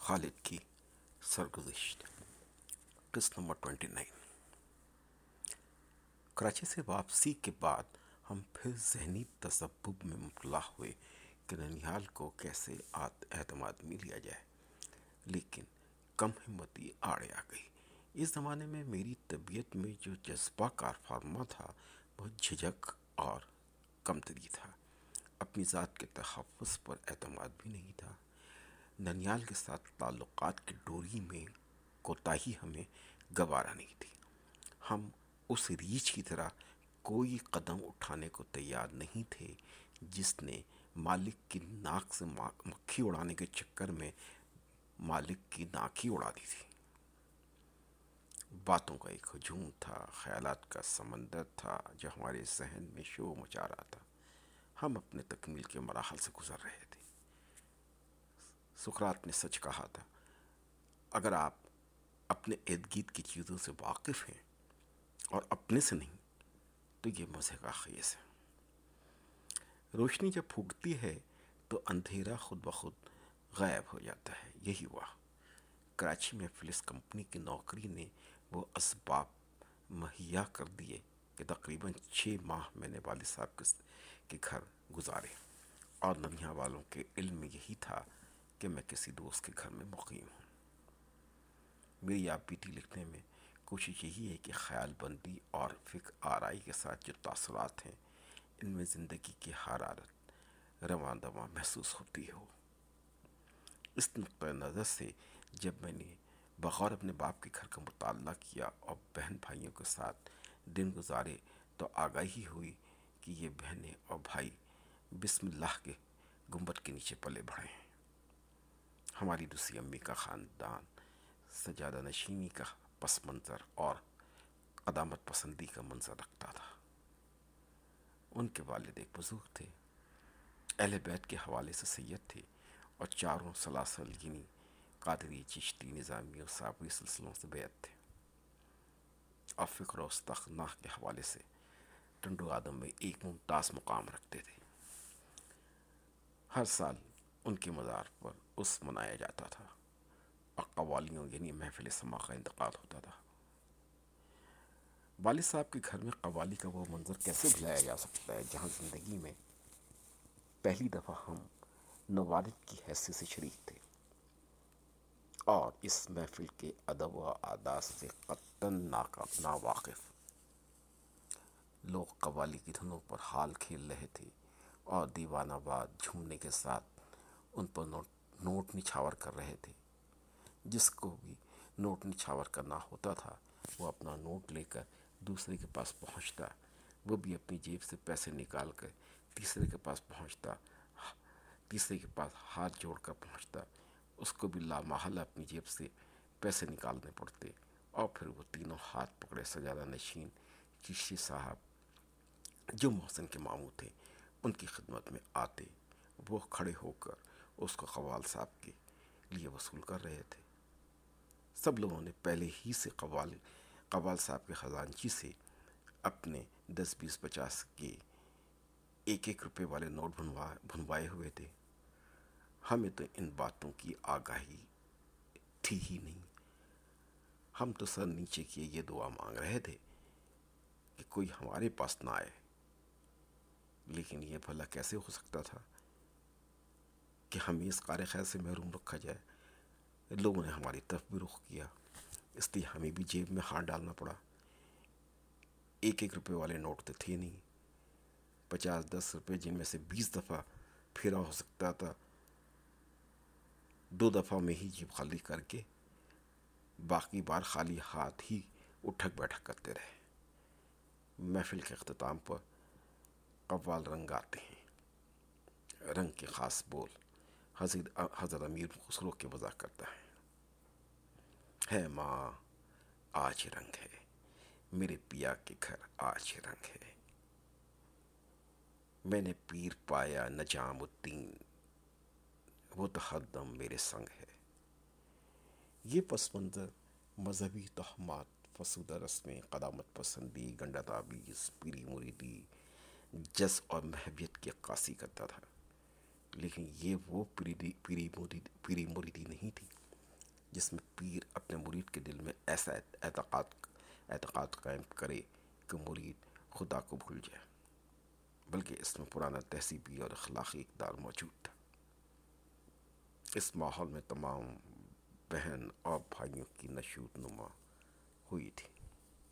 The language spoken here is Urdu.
خالد کی سرگزشت۔ قسط نمبر ٹوینٹی نائن۔ کراچی سے واپسی کے بعد ہم پھر ذہنی تذبب میں مبتلا ہوئے کہ ننیال کو کیسے اعتماد میں لیا جائے۔ لیکن کم ہمتی آڑے آ گئی۔ اس زمانے میں میری طبیعت میں جو جذبہ کار فرما تھا وہ جھجک اور کم تری تھا۔ اپنی ذات کے تحفظ پر اعتماد بھی نہیں تھا۔ ننیال کے ساتھ تعلقات کی ڈوری میں کوتاہی ہمیں گوارا نہیں تھی۔ ہم اس ریچھ کی طرح کوئی قدم اٹھانے کو تیار نہیں تھے جس نے مالک کی ناک سے مکھی اڑانے کے چکر میں مالک کی ناک ہی اڑا دی تھی۔ باتوں کا ایک ہجوم تھا، خیالات کا سمندر تھا جو ہمارے ذہن میں شو مچا رہا تھا۔ ہم اپنے تکمیل کے مراحل سے گزر رہے تھے سکرات نے سچ کہا تھا۔ اگر آپ اپنے ارد گرد کی چیزوں سے واقف ہیں اور اپنے سے نہیں، تو یہ مزے کا خیز ہے۔ روشنی جب پھوٹتی ہے، تو اندھیرا خود بخود غائب ہو جاتا ہے۔ یہی ہوا۔ کراچی میں فلس کمپنی کی نوکری نے وہ اسباب مہیا کر دیے کہ تقریباً چھ ماہ میں نے والد صاحب کے گھر گزارے۔ اور ننیا والوں کے علم میں یہی تھا کہ میں کسی دوست کے گھر میں مقیم ہوں۔ میری آپ بیٹی لکھنے میں کوشش یہی ہے کہ خیال بندی اور فکر آرائی کے ساتھ جو تاثرات ہیں، ان میں زندگی کی حرارت رواں دواں محسوس ہوتی ہو۔ اس نقطۂ نظر سے جب میں نے بغور اپنے باپ کے گھر کا مطالعہ کیا اور بہن بھائیوں کے ساتھ دن گزارے تو آگاہی ہوئی کہ یہ بہنیں اور بھائی بسم اللہ کے گنبد کے نیچے پلے بڑھے۔ ہیں ہماری دوسری امی کا خاندان، سجادہ نشینی کا پس منظر اور قدامت پسندی کا منظر رکھتا تھا۔ ان کے والد ایک بزرگ تھے۔ اہل بیت کے حوالے سے سید تھے اور چاروں سلاسل یعنی قادری، چشتی، نظامی اور صابری سلسلوں سے بیت تھے۔ اور فکر و استخناح کے حوالے سے ٹنڈو آدم میں ایک ممتاز مقام رکھتے تھے۔ ہر سال ان کے مزار پر اس منایا جاتا تھا۔ اور قوالیوں یعنی محفل سما کا انتقال ہوتا تھا۔ والد صاحب کے گھر میں قوالی کا وہ منظر کیسے بھلایا جا سکتا ہے جہاں زندگی میں پہلی دفعہ ہم نوالد کی حیثیت سے شریک تھے؟ اور اس محفل کے ادب و عادات سے قطن نا واقف لوگ قوالی کی دھنوں پر حال کھیل رہے تھے اور دیوانہ باد جھومنے کے ساتھ ان پر نوٹ نوٹ نچھاور کر رہے تھے۔ جس کو بھی نوٹ نچھاور کرنا ہوتا تھا، وہ اپنا نوٹ لے کر دوسرے کے پاس پہنچتا۔ وہ بھی اپنی جیب سے پیسے نکال کر تیسرے کے پاس پہنچتا، تیسرے کے پاس ہاتھ جوڑ کر پہنچتا۔ اس کو بھی لامحل اپنی جیب سے پیسے نکالنے پڑتے۔ اور پھر وہ تینوں ہاتھ پکڑے سجادہ نشین چشتی صاحب جو محسن کے ماموں تھے، ان کی خدمت میں آتے۔ وہ کھڑے ہو کر اس کو قوال صاحب کے لیے وصول کر رہے تھے۔ سب لوگوں نے پہلے ہی سے قوال قوال صاحب کے خزانچی سے اپنے دس بیس پچاس کے ایک ایک روپے والے نوٹ بنوا بنوائے ہوئے تھے۔ ہمیں تو ان باتوں کی آگاہی تھی ہی نہیں۔ ہم تو سر نیچے کیے یہ دعا مانگ رہے تھے کہ کوئی ہمارے پاس نہ آئے، لیکن یہ بھلا کیسے ہو سکتا تھا؟ کہ ہمیں اس قار خیر سے محروم رکھا جائے۔ لوگوں نے ہماری طرف بھی رخ کیا۔ اس لیے ہمیں بھی جیب میں ہاتھ ڈالنا پڑا۔ ایک ایک روپے والے نوٹ تو تھے نہیں۔ پچاس دس روپے جن میں سے بیس دفعہ پھیرا ہو سکتا تھا، دو دفعہ میں ہی جیب خالی کر کے باقی بار خالی ہاتھ ہی اٹھک بیٹھک کرتے رہے۔ محفل کے اختتام پر قوال رنگ آتے ہیں۔ رنگ کے خاص بول۔ حضرت حضرت امیر خسرو کے وضع کرتا ہے۔ ہے ماں، آج رنگ ہے۔ میرے پیا کے گھر آج رنگ ہے۔ میں نے پیر پایا نجام الدین۔ وہ تو میرے سنگ ہے۔ یہ پس منظر مذہبی تہمات، فسودہ رسمیں، قدامت پسندی، گنڈا تعبیز پیری مریدی، جس اور محبیت کی عکاسی کرتا تھا۔ لیکن یہ وہ پیری پیری مریدی نہیں تھی جس میں پیر اپنے مرید کے دل میں ایسا اعتقاد اعتقاد قائم کرے کہ مرید خدا کو بھول جائے، بلکہ اس میں پرانا تہذیبی اور اخلاقی اقدار موجود تھا۔ اس ماحول میں تمام بہن اور بھائیوں کی نشود نما ہوئی تھی۔